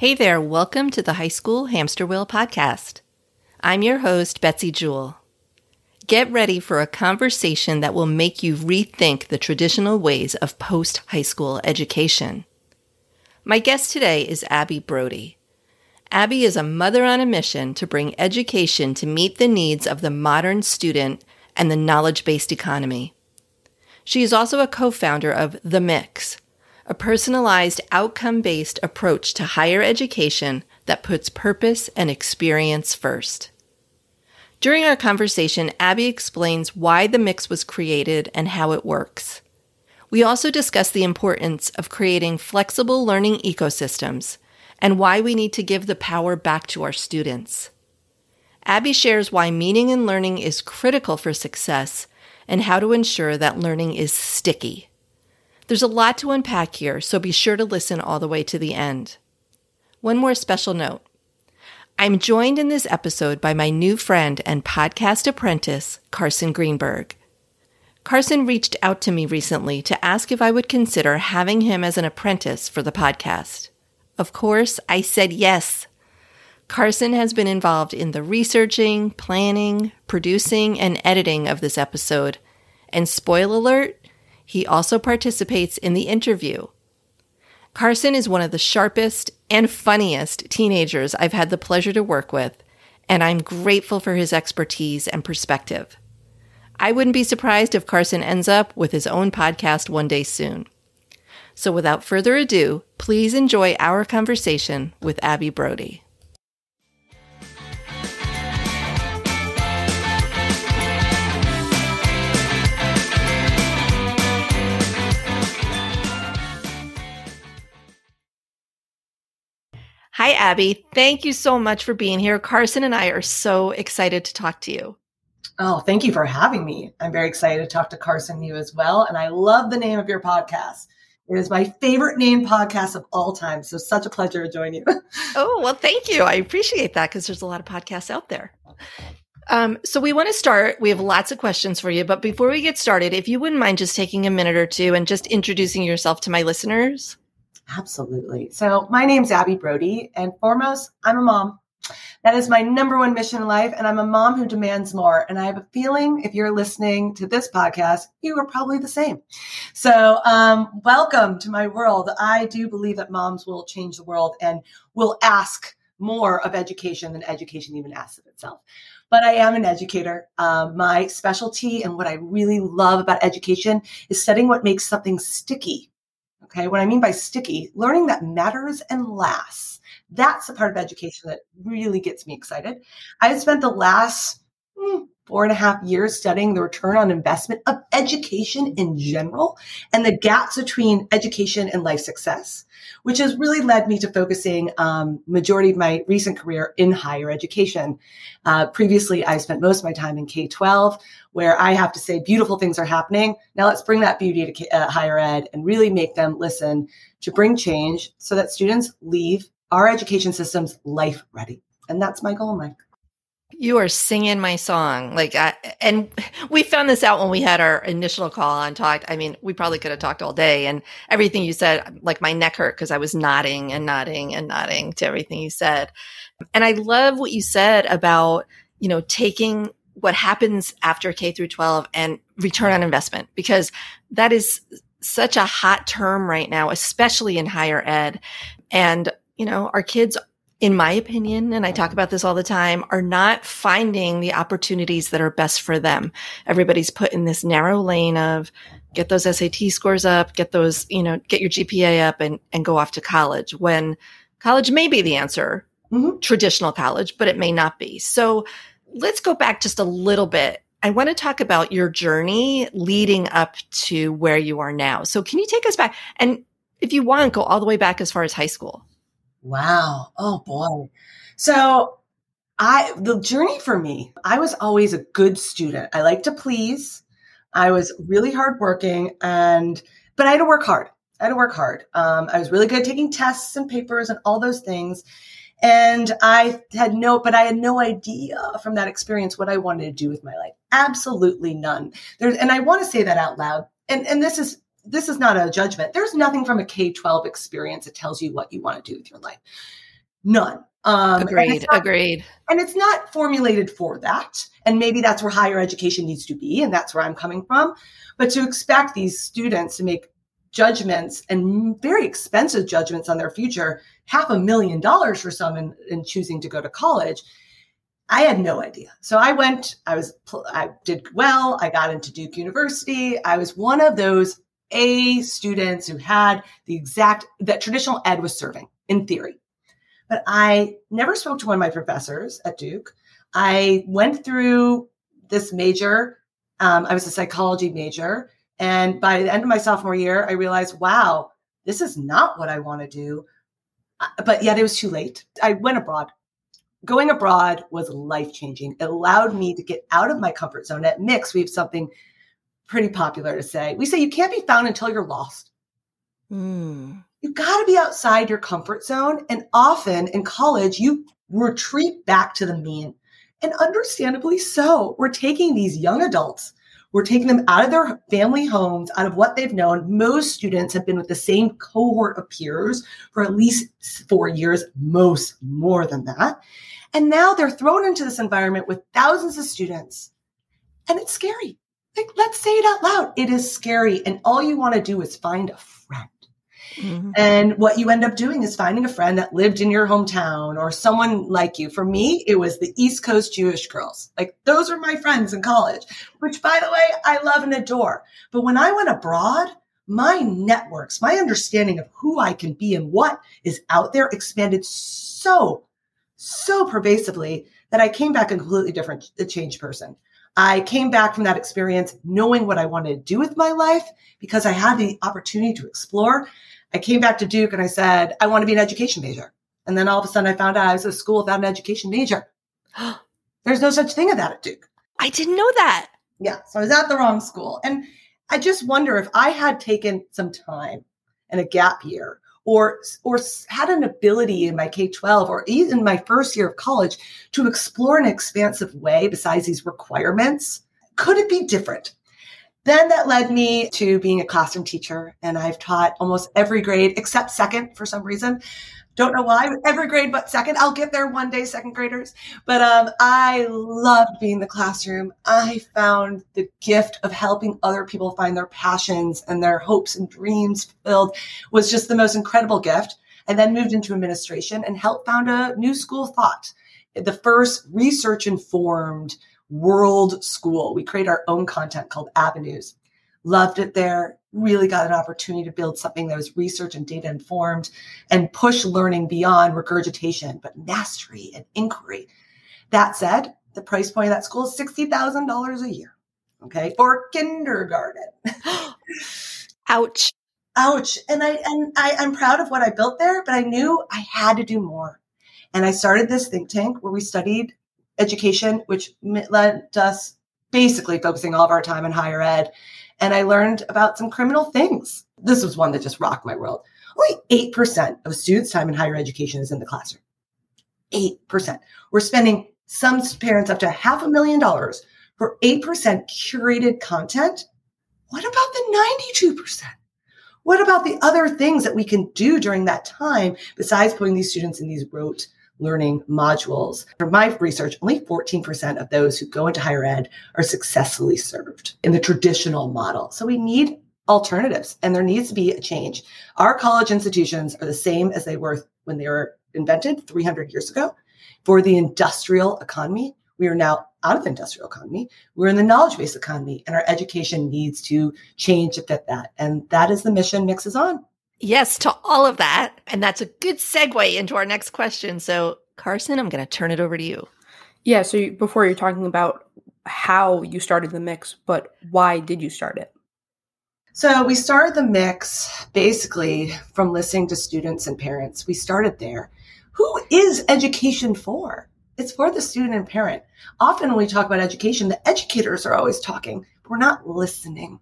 Hey there, welcome to the High School Hamster Wheel podcast. I'm your host, Betsy Jewell. Get ready for a conversation that will make you rethink the traditional ways of post high school education. My guest today is Abby Brody. Abby is a mother on a mission to bring education to meet the needs of the modern student and the knowledge based economy. She is also a co founder of The Mix, a personalized outcome based approach to higher education that puts purpose and experience first. During our conversation, Abby explains why the mix was created and how it works. We also discuss the importance of creating flexible learning ecosystems and why we need to give the power back to our students. Abby shares why meaning in learning is critical for success and how to ensure that learning is sticky. There's a lot to unpack here, so be sure to listen all the way to the end. One more special note. I'm joined in this episode by my new friend and podcast apprentice, Carson Greenberg. Carson reached out to me recently to ask if I would consider having him as an apprentice for the podcast. Of course, I said yes. Carson has been involved in the researching, planning, producing, and editing of this episode. And spoil alert, he also participates in the interview. Carson is one of the sharpest and funniest teenagers I've had the pleasure to work with, and I'm grateful for his expertise and perspective. I wouldn't be surprised if Carson ends up with his own podcast one day soon. So without further ado, please enjoy our conversation with Abby Brody. Hi, Abby. Thank you so much for being here. Carson and I are so excited to talk to you. Oh, thank you for having me. I'm very excited to talk to Carson and you as well. And I love the name of your podcast. It is my favorite name podcast of all time. So such a pleasure to join you. oh, well, thank you. I appreciate that because there's a lot of podcasts out there. Um, so we want to start. We have lots of questions for you, but before we get started, if you wouldn't mind just taking a minute or two and just introducing yourself to my listeners. Absolutely. So, my name's Abby Brody, and foremost, I'm a mom. That is my number one mission in life, and I'm a mom who demands more. And I have a feeling if you're listening to this podcast, you are probably the same. So, um, welcome to my world. I do believe that moms will change the world and will ask more of education than education even asks of itself. But I am an educator. Um, my specialty and what I really love about education is studying what makes something sticky Okay. What I mean by sticky, learning that matters and lasts. That's the part of education that really gets me excited. I've spent the last hmm, four and a half years studying the return on investment of education in general and the gaps between education and life success which has really led me to focusing um, majority of my recent career in higher education. Uh, previously, I spent most of my time in K-12, where I have to say beautiful things are happening. Now let's bring that beauty to K- uh, higher ed and really make them listen to bring change so that students leave our education systems life ready. And that's my goal life. You are singing my song. Like, I, and we found this out when we had our initial call and talked. I mean, we probably could have talked all day and everything you said, like my neck hurt because I was nodding and nodding and nodding to everything you said. And I love what you said about, you know, taking what happens after K through 12 and return on investment because that is such a hot term right now, especially in higher ed. And, you know, our kids in my opinion, and I talk about this all the time, are not finding the opportunities that are best for them. Everybody's put in this narrow lane of get those SAT scores up, get those, you know, get your GPA up and, and go off to college when college may be the answer, mm-hmm. traditional college, but it may not be. So let's go back just a little bit. I want to talk about your journey leading up to where you are now. So can you take us back and if you want, go all the way back as far as high school. Wow. Oh boy. So I, the journey for me, I was always a good student. I like to please. I was really hardworking and, but I had to work hard. I had to work hard. Um, I was really good at taking tests and papers and all those things. And I had no, but I had no idea from that experience what I wanted to do with my life. Absolutely none. There's, and I want to say that out loud. And, and this is, this is not a judgment. There's nothing from a K 12 experience that tells you what you want to do with your life. None. Um, agreed. Not, agreed. And it's not formulated for that. And maybe that's where higher education needs to be. And that's where I'm coming from. But to expect these students to make judgments and very expensive judgments on their future, half a million dollars for some in, in choosing to go to college. I had no idea. So I went, I was, I did well. I got into Duke University. I was one of those A students who had the exact, that traditional ed was serving in theory. But I never spoke to one of my professors at Duke. I went through this major. Um, I was a psychology major. And by the end of my sophomore year, I realized, wow, this is not what I want to do. Uh, but yet it was too late. I went abroad. Going abroad was life changing. It allowed me to get out of my comfort zone. At Mix, we have something pretty popular to say. We say you can't be found until you're lost. Mm you got to be outside your comfort zone. And often in college, you retreat back to the mean. And understandably so. We're taking these young adults, we're taking them out of their family homes, out of what they've known. Most students have been with the same cohort of peers for at least four years, most more than that. And now they're thrown into this environment with thousands of students. And it's scary. Like, let's say it out loud. It is scary. And all you want to do is find a friend. Mm-hmm. And what you end up doing is finding a friend that lived in your hometown or someone like you. For me, it was the East Coast Jewish girls. Like those were my friends in college, which by the way, I love and adore. But when I went abroad, my networks, my understanding of who I can be and what is out there expanded so, so pervasively that I came back a completely different, a changed person. I came back from that experience knowing what I wanted to do with my life because I had the opportunity to explore. I came back to Duke and I said, I want to be an education major. And then all of a sudden I found out I was at a school without an education major. There's no such thing as that at Duke. I didn't know that. Yeah. So I was at the wrong school. And I just wonder if I had taken some time and a gap year or or had an ability in my K-12 or even my first year of college to explore an expansive way besides these requirements, could it be different? Then that led me to being a classroom teacher, and I've taught almost every grade except second for some reason. Don't know why, every grade but second. I'll get there one day, second graders. But um, I loved being in the classroom. I found the gift of helping other people find their passions and their hopes and dreams fulfilled was just the most incredible gift. And then moved into administration and helped found a new school thought. The first research informed world school. We create our own content called Avenues. Loved it there. Really got an opportunity to build something that was research and data informed and push learning beyond regurgitation, but mastery and inquiry. That said, the price point of that school is $60,000 a year. Okay. For kindergarten. Ouch. Ouch. And I, and I, I'm proud of what I built there, but I knew I had to do more. And I started this think tank where we studied education, which led us basically focusing all of our time in higher ed. And I learned about some criminal things. This was one that just rocked my world. Only 8% of students' time in higher education is in the classroom. 8%. We're spending some parents up to half a million dollars for 8% curated content. What about the 92%? What about the other things that we can do during that time besides putting these students in these rote learning modules. From my research, only 14% of those who go into higher ed are successfully served in the traditional model. So we need alternatives and there needs to be a change. Our college institutions are the same as they were when they were invented 300 years ago. For the industrial economy, we are now out of the industrial economy. We're in the knowledge based economy, and our education needs to change to fit that. And that is the mission Mix is on. Yes, to all of that. And that's a good segue into our next question. So, Carson, I'm going to turn it over to you. Yeah. So, you, before you're talking about how you started the mix, but why did you start it? So we started the mix basically from listening to students and parents. We started there. Who is education for? It's for the student and parent. Often when we talk about education, the educators are always talking, but we're not listening.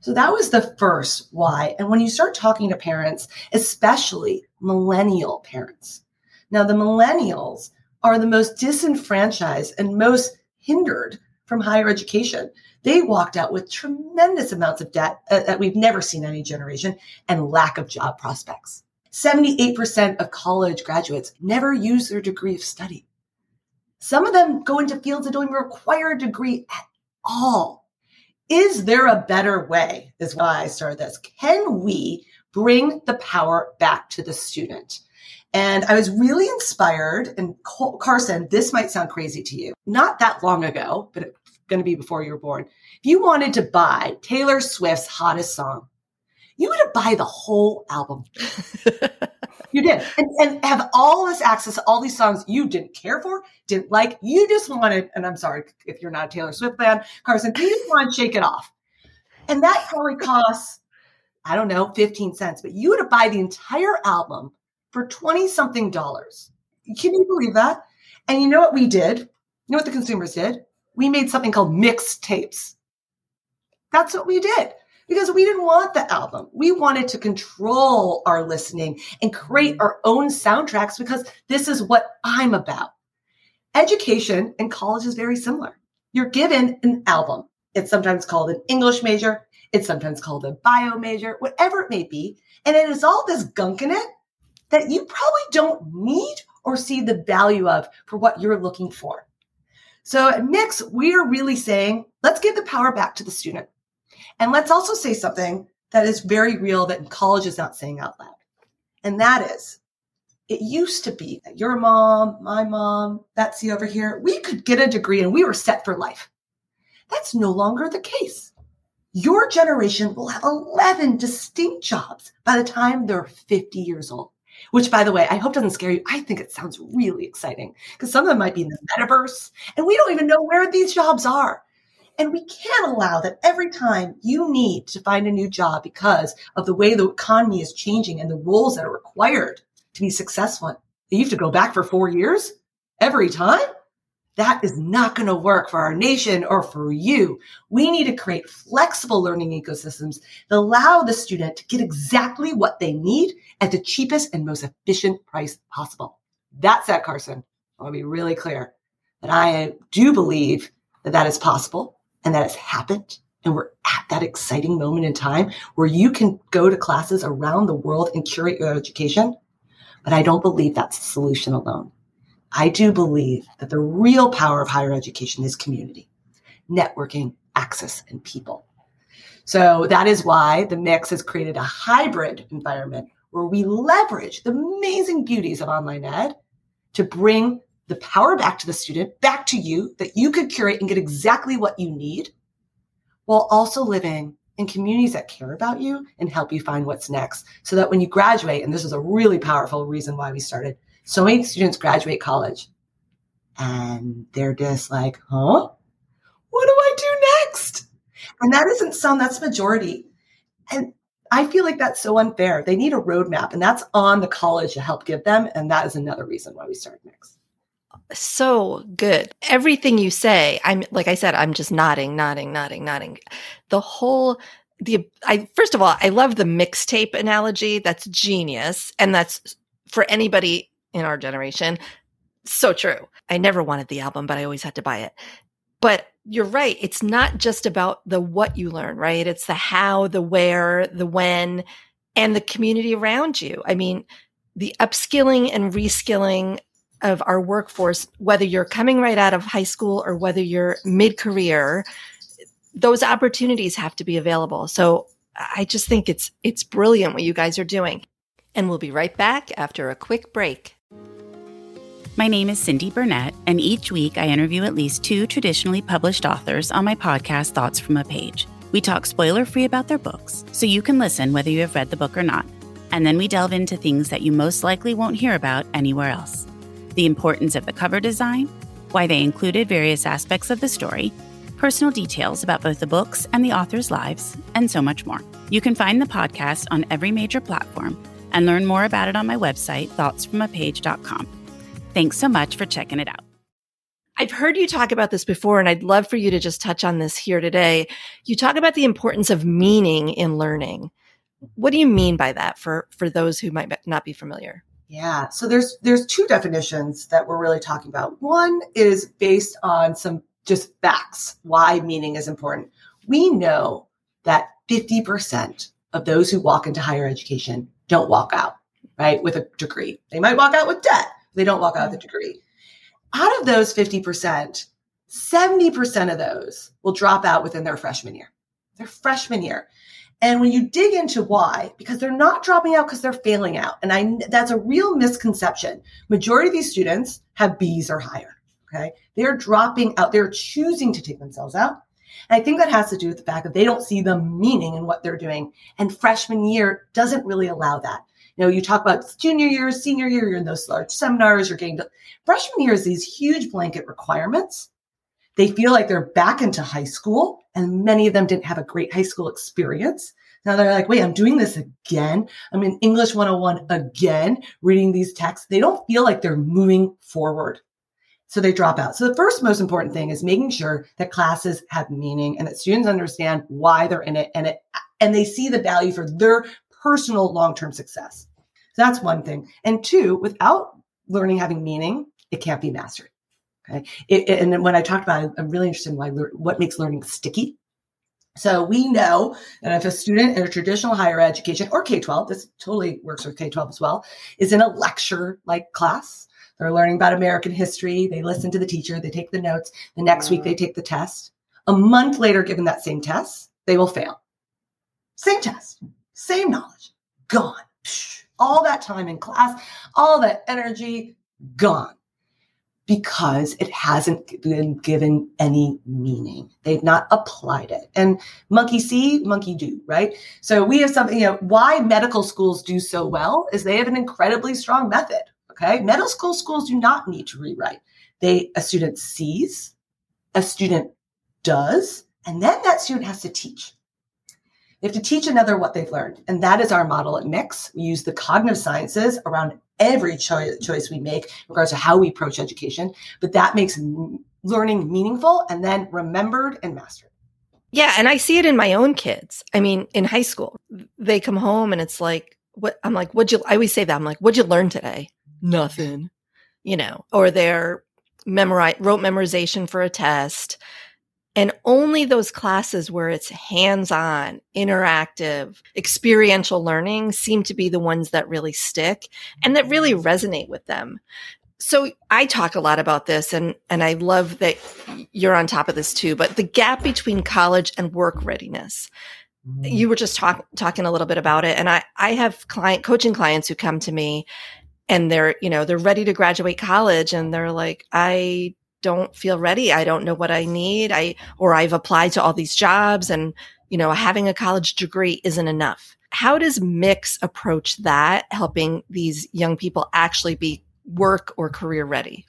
So that was the first why. And when you start talking to parents, especially millennial parents, now the millennials are the most disenfranchised and most hindered from higher education. They walked out with tremendous amounts of debt uh, that we've never seen any generation and lack of job prospects. 78% of college graduates never use their degree of study. Some of them go into fields that don't even require a degree at all. Is there a better way? Is why I started this. Can we bring the power back to the student? And I was really inspired. And Carson, this might sound crazy to you. Not that long ago, but it's going to be before you were born. If you wanted to buy Taylor Swift's hottest song, you would have buy the whole album. you did. And, and have all this access to all these songs you didn't care for, didn't like. You just wanted, and I'm sorry if you're not a Taylor Swift fan, Carson, you just want to shake it off. And that probably costs, I don't know, 15 cents, but you would have buy the entire album for 20 something dollars. Can you believe that? And you know what we did? You know what the consumers did? We made something called mixed tapes. That's what we did because we didn't want the album. We wanted to control our listening and create mm-hmm. our own soundtracks because this is what I'm about. Education in college is very similar. You're given an album. It's sometimes called an English major. It's sometimes called a bio major, whatever it may be. And it is all this gunk in it that you probably don't need or see the value of for what you're looking for. So at Mix, we are really saying, let's give the power back to the student. And let's also say something that is very real that college is not saying out loud. And that is, it used to be that your mom, my mom, Betsy over here, we could get a degree and we were set for life. That's no longer the case. Your generation will have 11 distinct jobs by the time they're 50 years old which by the way, I hope doesn't scare you. I think it sounds really exciting because some of them might be in the metaverse and we don't even know where these jobs are. And we can't allow that every time you need to find a new job because of the way the economy is changing and the roles that are required to be successful, you have to go back for four years every time. That is not going to work for our nation or for you. We need to create flexible learning ecosystems that allow the student to get exactly what they need at the cheapest and most efficient price possible. That's that, Carson. I want to be really clear that I do believe that that is possible and that has happened. And we're at that exciting moment in time where you can go to classes around the world and curate your education. But I don't believe that's the solution alone. I do believe that the real power of higher education is community, networking, access, and people. So that is why the mix has created a hybrid environment where we leverage the amazing beauties of online ed to bring the power back to the student, back to you, that you could curate and get exactly what you need while also living in communities that care about you and help you find what's next. So that when you graduate, and this is a really powerful reason why we started, so many students graduate college and they're just like, huh? What do I do next? And that isn't some, that's majority. And I feel like that's so unfair. They need a roadmap, and that's on the college to help give them. And that is another reason why we started Mix. So good. Everything you say, I'm like I said, I'm just nodding, nodding, nodding, nodding. The whole the I first of all, I love the mixtape analogy. That's genius. And that's for anybody in our generation. So true. I never wanted the album, but I always had to buy it. But you're right. It's not just about the what you learn, right? It's the how, the where, the when, and the community around you. I mean, the upskilling and reskilling of our workforce, whether you're coming right out of high school or whether you're mid career, those opportunities have to be available. So I just think it's, it's brilliant what you guys are doing. And we'll be right back after a quick break. My name is Cindy Burnett, and each week I interview at least two traditionally published authors on my podcast, Thoughts from a Page. We talk spoiler free about their books, so you can listen whether you have read the book or not. And then we delve into things that you most likely won't hear about anywhere else the importance of the cover design, why they included various aspects of the story, personal details about both the books and the authors' lives, and so much more. You can find the podcast on every major platform and learn more about it on my website, thoughtsfromapage.com. Thanks so much for checking it out. I've heard you talk about this before, and I'd love for you to just touch on this here today. You talk about the importance of meaning in learning. What do you mean by that for, for those who might not be familiar? Yeah. So there's there's two definitions that we're really talking about. One is based on some just facts why meaning is important. We know that 50% of those who walk into higher education don't walk out, right, with a degree. They might walk out with debt. They don't walk out with a degree. Out of those 50%, 70% of those will drop out within their freshman year. Their freshman year. And when you dig into why, because they're not dropping out because they're failing out. And I that's a real misconception. Majority of these students have B's or higher. Okay. They're dropping out. They're choosing to take themselves out. And I think that has to do with the fact that they don't see the meaning in what they're doing. And freshman year doesn't really allow that. You know, you talk about junior year, senior year, you're in those large seminars, you're getting to freshman year is these huge blanket requirements. They feel like they're back into high school, and many of them didn't have a great high school experience. Now they're like, wait, I'm doing this again. I'm in English 101 again, reading these texts. They don't feel like they're moving forward. So they drop out. So the first most important thing is making sure that classes have meaning and that students understand why they're in it and it and they see the value for their personal long-term success. So that's one thing. And two, without learning having meaning, it can't be mastered. Okay. It, it, and when I talked about it, I'm really interested in why, what makes learning sticky. So we know that if a student in a traditional higher education or K 12, this totally works with K 12 as well, is in a lecture like class, they're learning about American history, they listen to the teacher, they take the notes, the next week they mm. take the test. A month later, given that same test, they will fail. Same test, same knowledge, gone. All that time in class, all that energy, gone because it hasn't been given any meaning. They've not applied it. And monkey see, monkey do, right? So we have something, you know, why medical schools do so well is they have an incredibly strong method. Okay. Medical school schools do not need to rewrite. They, a student sees, a student does, and then that student has to teach. They have to teach another what they've learned. And that is our model at Mix. We use the cognitive sciences around every cho- choice we make in regards to how we approach education, but that makes m- learning meaningful and then remembered and mastered. Yeah, and I see it in my own kids. I mean, in high school, they come home and it's like, what I'm like, what'd you, I always say that. I'm like, what'd you learn today? Nothing, you know, or they're memorize, rote memorization for a test and only those classes where it's hands on, interactive, experiential learning seem to be the ones that really stick and that really mm-hmm. resonate with them. So I talk a lot about this and, and I love that you're on top of this too, but the gap between college and work readiness. Mm-hmm. You were just talk, talking a little bit about it. And I, I have client coaching clients who come to me and they're, you know, they're ready to graduate college and they're like, I don't feel ready. I don't know what I need. I, or I've applied to all these jobs and, you know, having a college degree isn't enough. How does Mix approach that, helping these young people actually be work or career ready?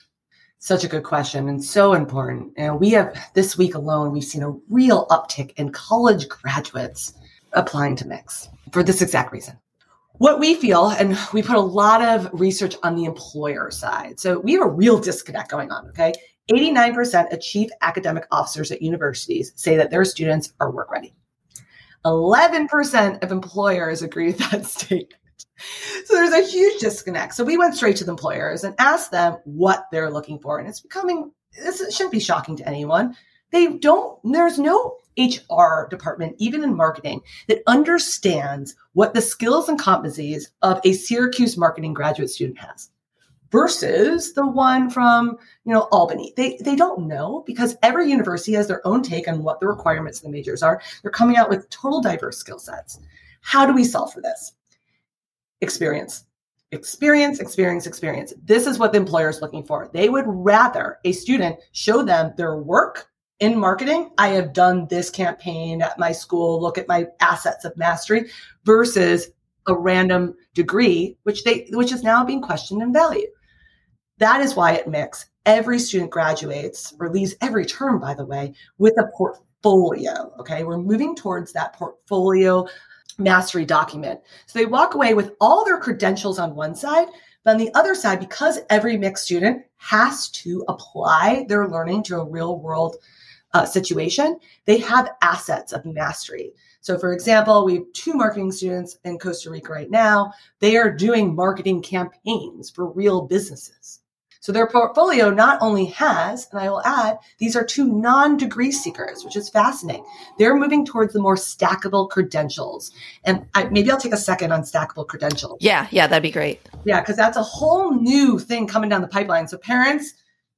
Such a good question and so important. And we have this week alone, we've seen a real uptick in college graduates applying to Mix for this exact reason. What we feel, and we put a lot of research on the employer side. So we have a real disconnect going on. Okay. 89% of chief academic officers at universities say that their students are work ready. 11% of employers agree with that statement. So there's a huge disconnect. So we went straight to the employers and asked them what they're looking for. And it's becoming, this shouldn't be shocking to anyone. They don't, there's no HR department, even in marketing, that understands what the skills and competencies of a Syracuse marketing graduate student has versus the one from you know albany. They they don't know because every university has their own take on what the requirements of the majors are. They're coming out with total diverse skill sets. How do we solve for this? Experience. Experience experience experience. This is what the employer is looking for. They would rather a student show them their work in marketing i have done this campaign at my school. Look at my assets of mastery versus a random degree which they which is now being questioned and valued that is why at Mix, every student graduates or leaves every term, by the way, with a portfolio. Okay. We're moving towards that portfolio mastery document. So they walk away with all their credentials on one side, but on the other side, because every mixed student has to apply their learning to a real world uh, situation, they have assets of mastery. So, for example, we have two marketing students in Costa Rica right now. They are doing marketing campaigns for real businesses. So their portfolio not only has, and I will add, these are two non-degree seekers, which is fascinating. They're moving towards the more stackable credentials. And I, maybe I'll take a second on stackable credentials. Yeah, yeah, that'd be great. Yeah, because that's a whole new thing coming down the pipeline. So parents,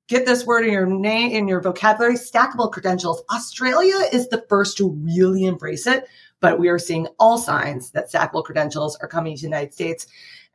get this word in your name in your vocabulary stackable credentials australia is the first to really embrace it but we are seeing all signs that stackable credentials are coming to the united states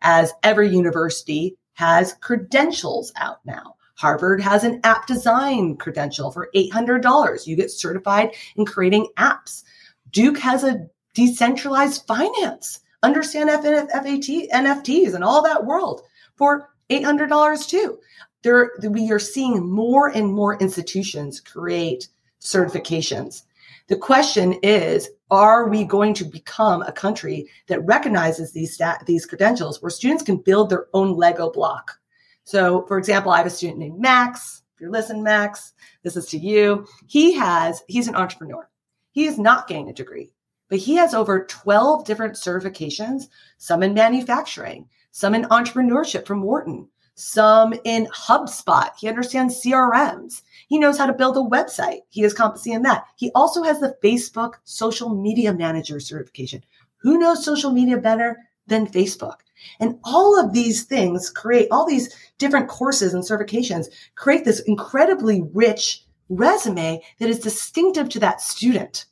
as every university has credentials out now. Harvard has an app design credential for $800 you get certified in creating apps. Duke has a decentralized finance. Understand FAT, nfts and all that world for $800 too. There we are seeing more and more institutions create certifications. The question is, are we going to become a country that recognizes these stat, these credentials where students can build their own Lego block? So, for example, I have a student named Max. If you're listening, Max, this is to you. He has, he's an entrepreneur. He is not getting a degree, but he has over 12 different certifications, some in manufacturing, some in entrepreneurship from Wharton, some in HubSpot. He understands CRMs. He knows how to build a website. He has competency in that. He also has the Facebook social media manager certification. Who knows social media better than Facebook? And all of these things create all these different courses and certifications create this incredibly rich resume that is distinctive to that student.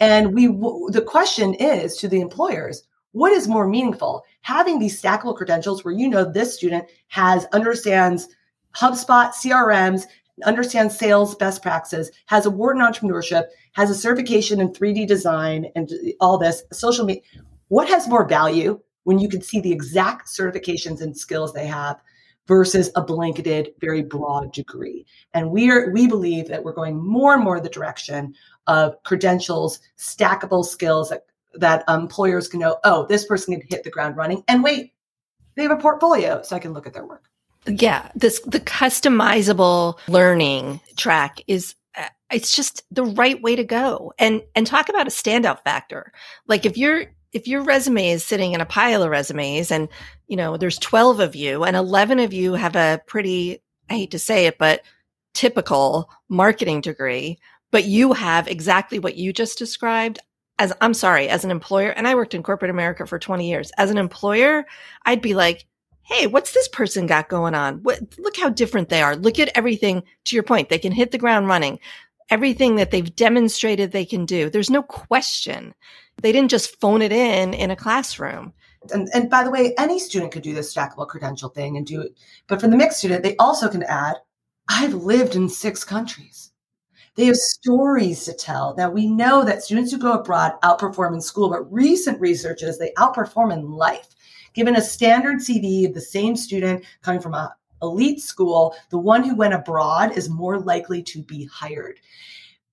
And we, the question is to the employers, what is more meaningful? Having these stackable credentials where you know this student has understands HubSpot, CRMs, understands sales best practices, has a word in entrepreneurship, has a certification in 3D design and all this social media. What has more value when you can see the exact certifications and skills they have versus a blanketed, very broad degree? And we are we believe that we're going more and more the direction of credentials, stackable skills that that employers can know, oh, this person can hit the ground running. And wait, they have a portfolio, so I can look at their work. Yeah, this the customizable learning track is uh, it's just the right way to go. And and talk about a standout factor. Like if you're if your resume is sitting in a pile of resumes and you know there's 12 of you and 11 of you have a pretty I hate to say it but typical marketing degree but you have exactly what you just described as I'm sorry, as an employer, and I worked in corporate America for 20 years. As an employer, I'd be like, Hey, what's this person got going on? What, look how different they are. Look at everything to your point. They can hit the ground running. Everything that they've demonstrated they can do. There's no question. They didn't just phone it in in a classroom. And, and by the way, any student could do this stackable credential thing and do it. But for the mixed student, they also can add, I've lived in six countries. They have stories to tell. Now we know that students who go abroad outperform in school, but recent research is they outperform in life. Given a standard CV of the same student coming from a elite school, the one who went abroad is more likely to be hired.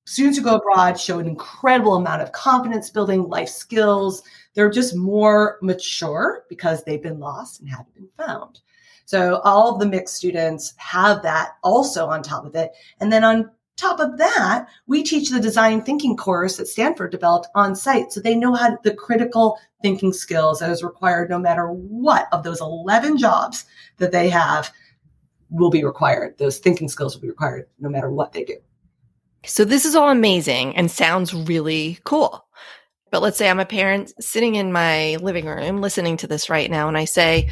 Students who go abroad show an incredible amount of confidence building, life skills. They're just more mature because they've been lost and haven't been found. So all of the mixed students have that also on top of it. And then on top of that, we teach the design thinking course that Stanford developed on site. So they know how the critical thinking skills that is required no matter what of those 11 jobs that they have will be required. Those thinking skills will be required no matter what they do. So this is all amazing and sounds really cool. But let's say I'm a parent sitting in my living room listening to this right now and I say,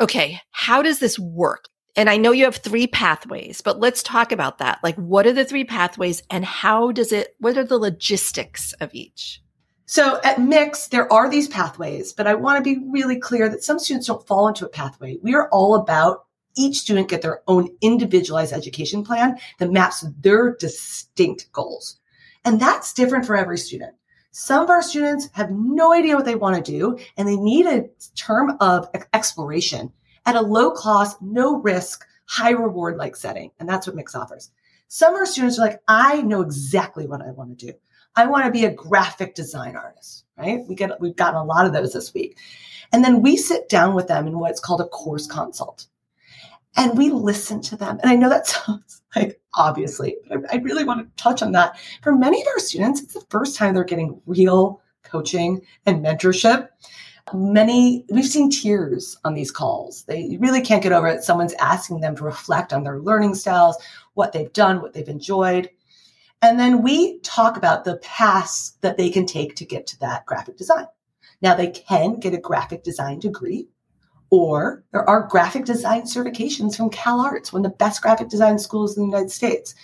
okay, how does this work? And I know you have three pathways, but let's talk about that. Like, what are the three pathways and how does it, what are the logistics of each? So at Mix, there are these pathways, but I want to be really clear that some students don't fall into a pathway. We are all about each student get their own individualized education plan that maps their distinct goals. And that's different for every student. Some of our students have no idea what they want to do and they need a term of exploration at a low cost, no risk high reward like setting. And that's what Mix offers. Some of our students are like, I know exactly what I want to do. I want to be a graphic design artist, right? We get, we've gotten a lot of those this week. And then we sit down with them in what's called a course consult. And we listen to them. And I know that sounds like obviously, but I, I really want to touch on that. For many of our students, it's the first time they're getting real coaching and mentorship. Many, we've seen tears on these calls. They really can't get over it. Someone's asking them to reflect on their learning styles, what they've done, what they've enjoyed. And then we talk about the paths that they can take to get to that graphic design. Now they can get a graphic design degree or there are graphic design certifications from CalArts, one of the best graphic design schools in the United States,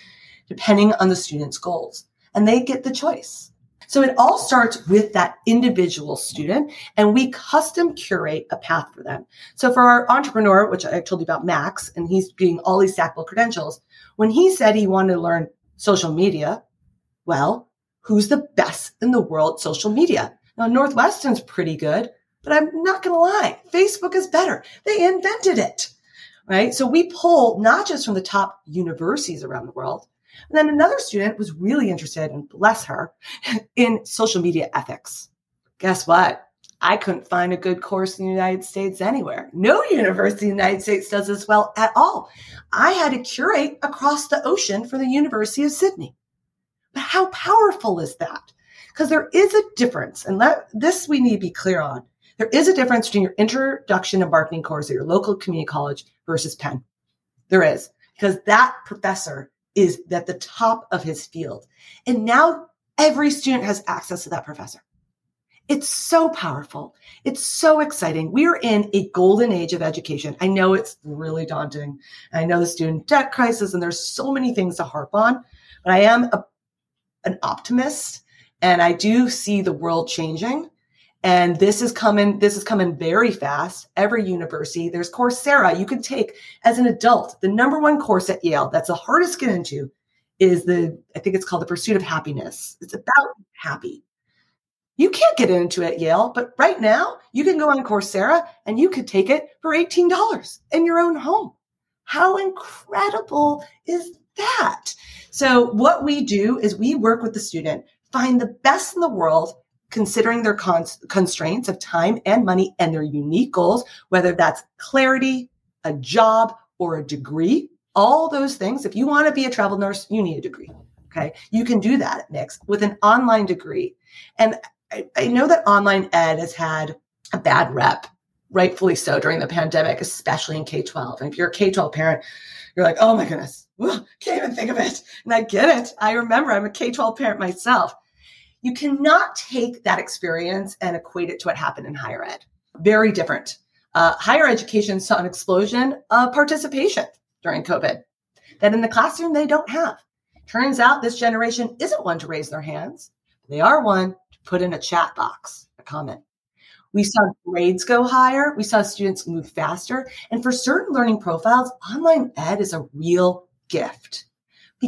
depending on the student's goals. And they get the choice. So it all starts with that individual student and we custom curate a path for them. So for our entrepreneur, which I told you about Max, and he's getting all these stackable credentials, when he said he wanted to learn social media, well, who's the best in the world social media? Now, Northwestern's pretty good, but I'm not going to lie. Facebook is better. They invented it, right? So we pull not just from the top universities around the world. And then another student was really interested, and bless her, in social media ethics. Guess what? I couldn't find a good course in the United States anywhere. No university in the United States does this well at all. I had to curate across the ocean for the University of Sydney. But how powerful is that? Because there is a difference, and let, this we need to be clear on. There is a difference between your introduction to marketing course at your local community college versus Penn. There is, because that professor is at the top of his field. And now every student has access to that professor. It's so powerful. It's so exciting. We are in a golden age of education. I know it's really daunting. I know the student debt crisis and there's so many things to harp on, but I am a, an optimist and I do see the world changing. And this is coming, this is coming very fast. Every university, there's Coursera you can take as an adult. The number one course at Yale that's the hardest to get into is the, I think it's called the pursuit of happiness. It's about happy. You can't get into it at Yale, but right now you can go on Coursera and you could take it for $18 in your own home. How incredible is that? So what we do is we work with the student, find the best in the world considering their cons- constraints of time and money and their unique goals, whether that's clarity, a job, or a degree, all those things. If you want to be a travel nurse, you need a degree. Okay. You can do that at with an online degree. And I, I know that online ed has had a bad rep, rightfully so, during the pandemic, especially in K 12. And if you're a K 12 parent, you're like, oh my goodness, can't even think of it. And I get it. I remember I'm a K 12 parent myself you cannot take that experience and equate it to what happened in higher ed. Very different. Uh, higher education saw an explosion of participation during COVID that in the classroom they don't have. Turns out this generation isn't one to raise their hands. They are one to put in a chat box, a comment. We saw grades go higher. We saw students move faster. And for certain learning profiles, online ed is a real gift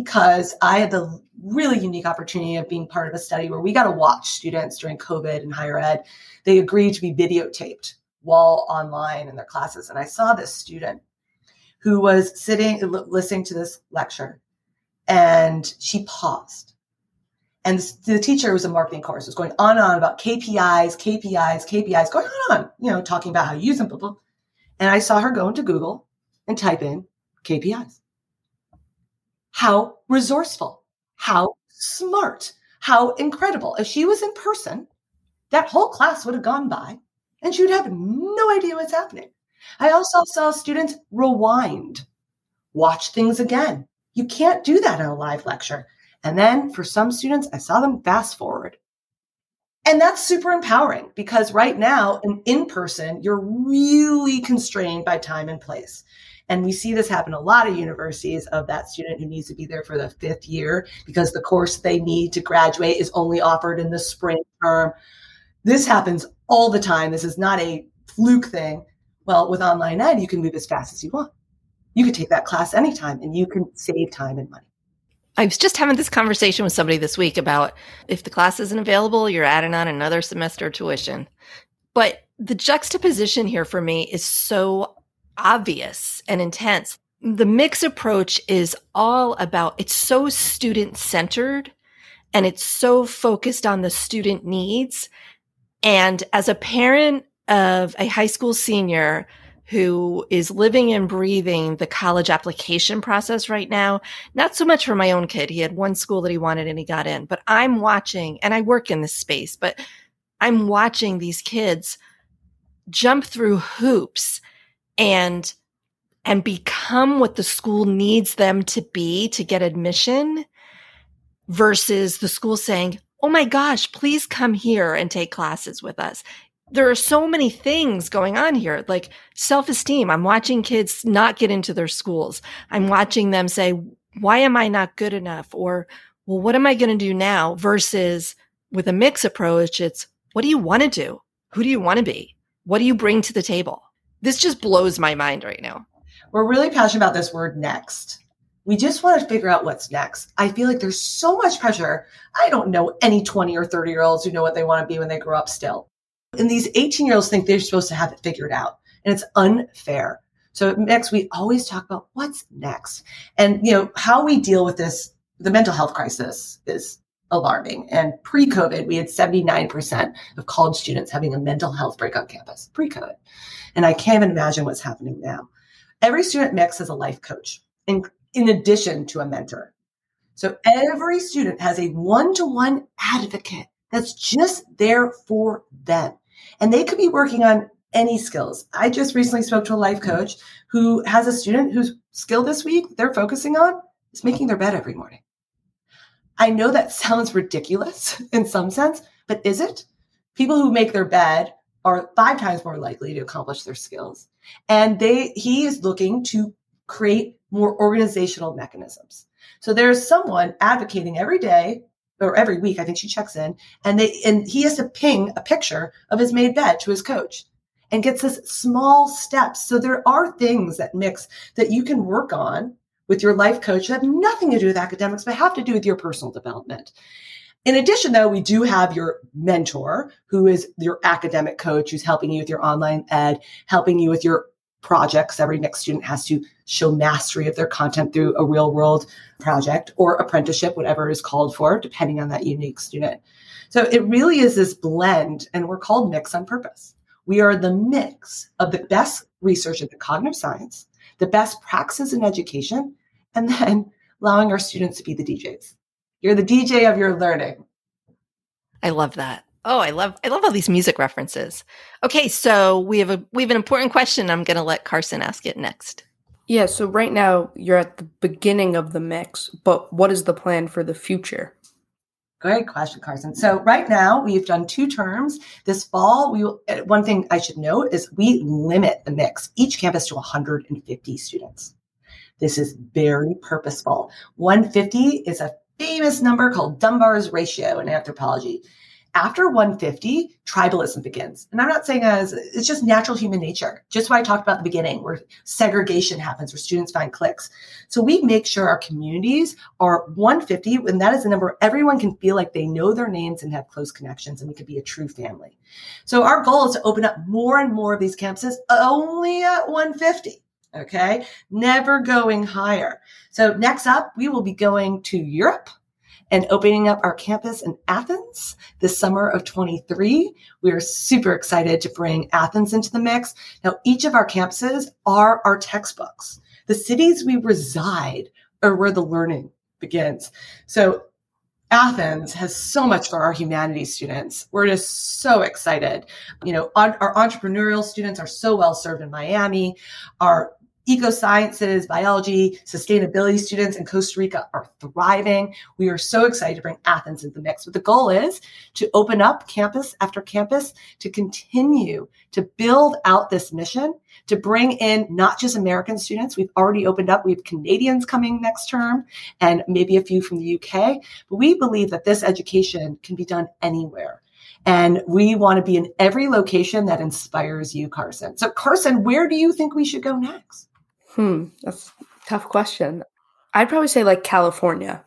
because I had the really unique opportunity of being part of a study where we got to watch students during COVID and higher ed. They agreed to be videotaped while online in their classes. And I saw this student who was sitting, listening to this lecture, and she paused. And the teacher was a marketing course, was going on and on about KPIs, KPIs, KPIs, going on, on, you know, talking about how you use them. Blah, blah. And I saw her go into Google and type in KPIs. How resourceful, how smart, how incredible. If she was in person, that whole class would have gone by and she would have no idea what's happening. I also saw students rewind, watch things again. You can't do that in a live lecture. And then for some students, I saw them fast forward. And that's super empowering because right now in in person, you're really constrained by time and place. And we see this happen a lot of universities of that student who needs to be there for the fifth year because the course they need to graduate is only offered in the spring term. This happens all the time. This is not a fluke thing. Well, with online ed, you can move as fast as you want. You could take that class anytime and you can save time and money. I was just having this conversation with somebody this week about if the class isn't available, you're adding on another semester tuition. But the juxtaposition here for me is so obvious and intense. the mix approach is all about it's so student centered and it's so focused on the student needs. And as a parent of a high school senior who is living and breathing the college application process right now, not so much for my own kid. He had one school that he wanted and he got in, but I'm watching and I work in this space, but I'm watching these kids jump through hoops and and become what the school needs them to be to get admission versus the school saying, Oh my gosh, please come here and take classes with us. There are so many things going on here, like self esteem. I'm watching kids not get into their schools. I'm watching them say, why am I not good enough? Or, well, what am I going to do now? Versus with a mix approach, it's what do you want to do? Who do you want to be? What do you bring to the table? This just blows my mind right now. We're really passionate about this word next. We just want to figure out what's next. I feel like there's so much pressure. I don't know any 20 or 30 year olds who know what they want to be when they grow up still. And these 18 year olds think they're supposed to have it figured out. And it's unfair. So next, we always talk about what's next. And, you know, how we deal with this, the mental health crisis is alarming. And pre COVID, we had 79% of college students having a mental health break on campus, pre COVID. And I can't even imagine what's happening now. Every student mix has a life coach in, in addition to a mentor. So every student has a one to one advocate that's just there for them. And they could be working on any skills. I just recently spoke to a life coach who has a student whose skill this week they're focusing on is making their bed every morning. I know that sounds ridiculous in some sense, but is it? People who make their bed are five times more likely to accomplish their skills. And they, he is looking to create more organizational mechanisms. So there's someone advocating every day or every week. I think she checks in and they, and he has to ping a picture of his made bed to his coach and gets this small steps. So there are things that mix that you can work on with your life coach have nothing to do with academics, but have to do with your personal development. In addition, though, we do have your mentor who is your academic coach who's helping you with your online ed, helping you with your projects. Every next student has to show mastery of their content through a real world project or apprenticeship, whatever is called for, depending on that unique student. So it really is this blend, and we're called Mix on purpose. We are the mix of the best research into cognitive science, the best practices in education, and then allowing our students to be the DJs. You're the DJ of your learning. I love that. Oh, I love I love all these music references. Okay, so we have a we have an important question. I'm going to let Carson ask it next. Yeah, so right now you're at the beginning of the mix, but what is the plan for the future? Great question, Carson. So right now we've done two terms. This fall, we one thing I should note is we limit the mix, each campus to 150 students. This is very purposeful. 150 is a famous number called Dunbar's ratio in anthropology. After 150, tribalism begins. And I'm not saying as it's just natural human nature, just what I talked about at the beginning, where segregation happens, where students find cliques. So we make sure our communities are 150, and that is a number everyone can feel like they know their names and have close connections, and we could be a true family. So our goal is to open up more and more of these campuses only at 150. Okay. Never going higher. So next up, we will be going to Europe and opening up our campus in Athens this summer of 23. We are super excited to bring Athens into the mix. Now, each of our campuses are our textbooks. The cities we reside are where the learning begins. So Athens has so much for our humanities students. We're just so excited. You know, our entrepreneurial students are so well served in Miami. Our eco sciences, biology, sustainability students in Costa Rica are thriving. We are so excited to bring Athens into the mix. But the goal is to open up campus after campus to continue to build out this mission, to bring in not just American students. We've already opened up. We have Canadians coming next term and maybe a few from the UK. But we believe that this education can be done anywhere. And we want to be in every location that inspires you, Carson. So, Carson, where do you think we should go next? Hmm, that's tough question. I'd probably say like California.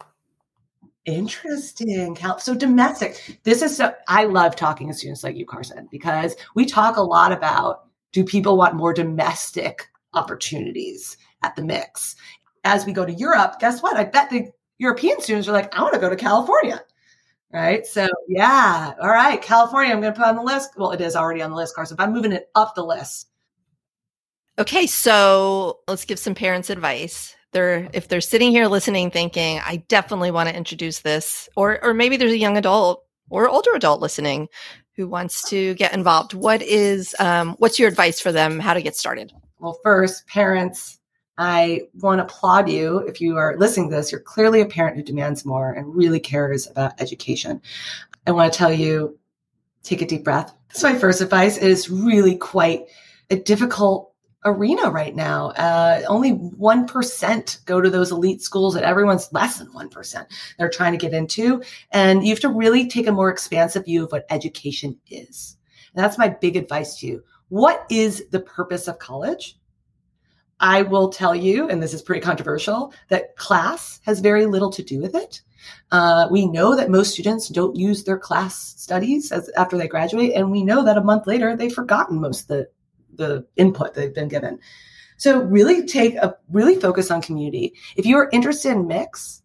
Interesting. So domestic. This is so I love talking to students like you, Carson, because we talk a lot about do people want more domestic opportunities? at the mix. As we go to Europe, guess what? I bet the European students are like, I want to go to California. Right. So, yeah. All right. California, I'm going to put on the list. Well, it is already on the list, Carson, but I'm moving it up the list. Okay. So let's give some parents advice. They're, if they're sitting here listening, thinking, I definitely want to introduce this, or, or maybe there's a young adult or older adult listening who wants to get involved. What is, um, what's your advice for them? How to get started? Well, first, parents, I want to applaud you. If you are listening to this, you're clearly a parent who demands more and really cares about education. I want to tell you take a deep breath. That's my first advice. It is really quite a difficult arena right now. Uh, only 1% go to those elite schools that everyone's less than 1% they're trying to get into. And you have to really take a more expansive view of what education is. And that's my big advice to you. What is the purpose of college? I will tell you, and this is pretty controversial, that class has very little to do with it. Uh, we know that most students don't use their class studies as, after they graduate, and we know that a month later they've forgotten most of the, the input they've been given. So really take a really focus on community. If you are interested in mix,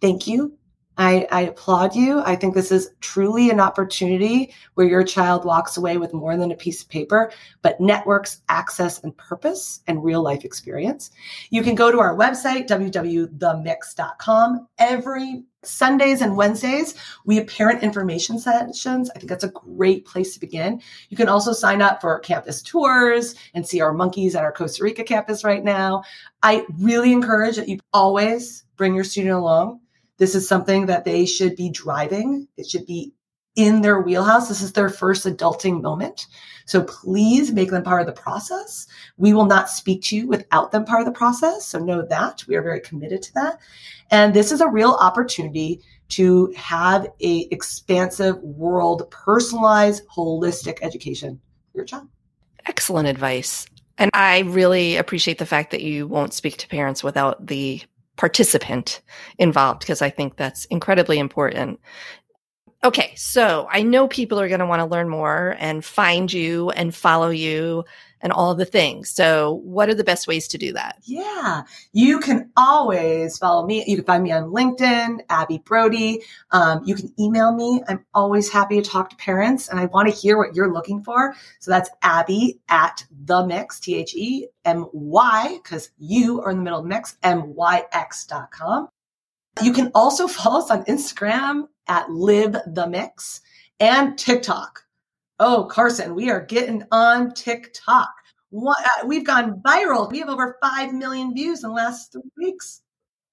thank you. I, I, applaud you. I think this is truly an opportunity where your child walks away with more than a piece of paper, but networks, access, and purpose and real life experience. You can go to our website, www.themyx.com. Every Sundays and Wednesdays, we have parent information sessions. I think that's a great place to begin. You can also sign up for campus tours and see our monkeys at our Costa Rica campus right now. I really encourage that you always bring your student along this is something that they should be driving. It should be in their wheelhouse. This is their first adulting moment. So please make them part of the process. We will not speak to you without them part of the process. So know that we are very committed to that. And this is a real opportunity to have a expansive world, personalized, holistic education for your child. Excellent advice. And I really appreciate the fact that you won't speak to parents without the participant involved because I think that's incredibly important. Okay, so I know people are going to want to learn more and find you and follow you and all the things. So, what are the best ways to do that? Yeah, you can always follow me. You can find me on LinkedIn, Abby Brody. Um, you can email me. I'm always happy to talk to parents and I want to hear what you're looking for. So, that's Abby at the mix, T H E M Y, because you are in the middle of mix, M Y X.com. You can also follow us on Instagram at Live the Mix and TikTok. Oh, Carson, we are getting on TikTok. What, uh, we've gone viral. We have over 5 million views in the last three weeks.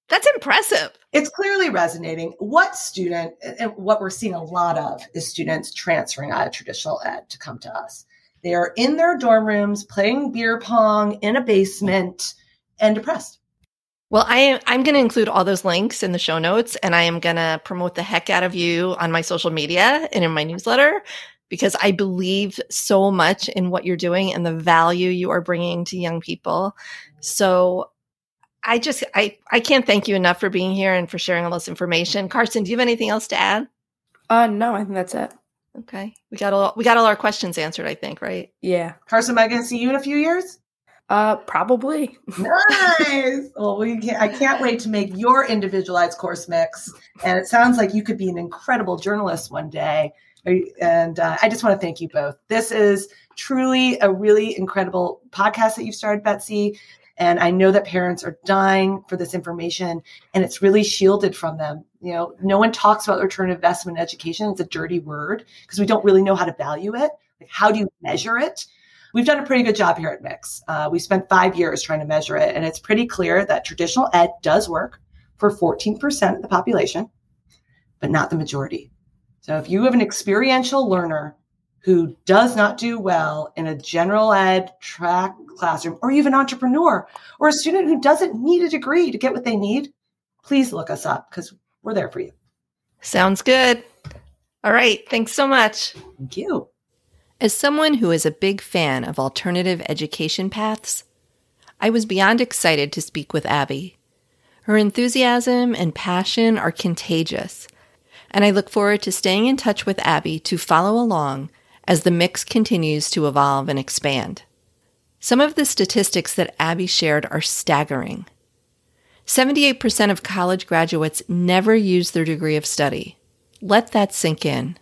That's impressive. It's clearly resonating. What student, and what we're seeing a lot of is students transferring out of traditional ed to come to us. They are in their dorm rooms playing beer pong in a basement and depressed. Well, I am, I'm going to include all those links in the show notes and I am going to promote the heck out of you on my social media and in my newsletter because I believe so much in what you're doing and the value you are bringing to young people. So I just, I, I can't thank you enough for being here and for sharing all this information. Carson, do you have anything else to add? Uh, no, I think that's it. Okay. We got all, we got all our questions answered, I think, right? Yeah. Carson, am I going to see you in a few years? Uh, probably. nice. well, we can, I can't wait to make your individualized course mix. And it sounds like you could be an incredible journalist one day. And uh, I just want to thank you both. This is truly a really incredible podcast that you've started, Betsy. And I know that parents are dying for this information and it's really shielded from them. You know, no one talks about return investment in education. It's a dirty word because we don't really know how to value it. Like, how do you measure it? We've done a pretty good job here at Mix. Uh, we spent five years trying to measure it, and it's pretty clear that traditional ed does work for 14% of the population, but not the majority. So if you have an experiential learner who does not do well in a general ed track classroom, or even an entrepreneur, or a student who doesn't need a degree to get what they need, please look us up because we're there for you. Sounds good. All right. Thanks so much. Thank you. As someone who is a big fan of alternative education paths, I was beyond excited to speak with Abby. Her enthusiasm and passion are contagious, and I look forward to staying in touch with Abby to follow along as the mix continues to evolve and expand. Some of the statistics that Abby shared are staggering. 78% of college graduates never use their degree of study. Let that sink in.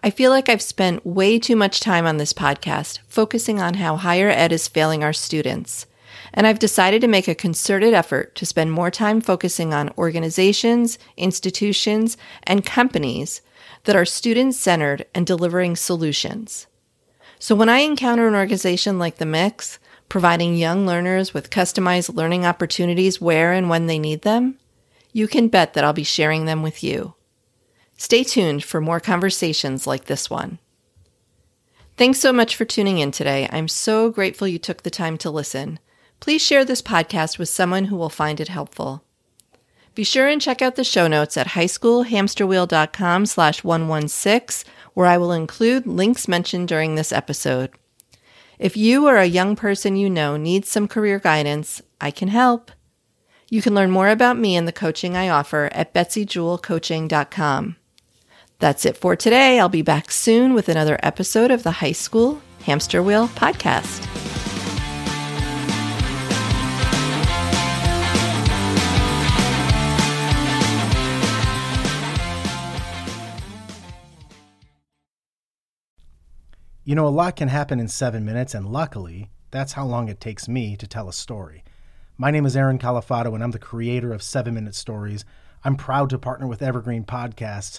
I feel like I've spent way too much time on this podcast focusing on how higher ed is failing our students. And I've decided to make a concerted effort to spend more time focusing on organizations, institutions, and companies that are student centered and delivering solutions. So when I encounter an organization like The Mix, providing young learners with customized learning opportunities where and when they need them, you can bet that I'll be sharing them with you. Stay tuned for more conversations like this one. Thanks so much for tuning in today. I'm so grateful you took the time to listen. Please share this podcast with someone who will find it helpful. Be sure and check out the show notes at highschoolhamsterwheel.com slash 116, where I will include links mentioned during this episode. If you or a young person you know needs some career guidance, I can help. You can learn more about me and the coaching I offer at betsyjewellcoaching.com. That's it for today. I'll be back soon with another episode of the High School Hamster Wheel Podcast. You know, a lot can happen in seven minutes, and luckily, that's how long it takes me to tell a story. My name is Aaron Califato, and I'm the creator of Seven Minute Stories. I'm proud to partner with Evergreen Podcasts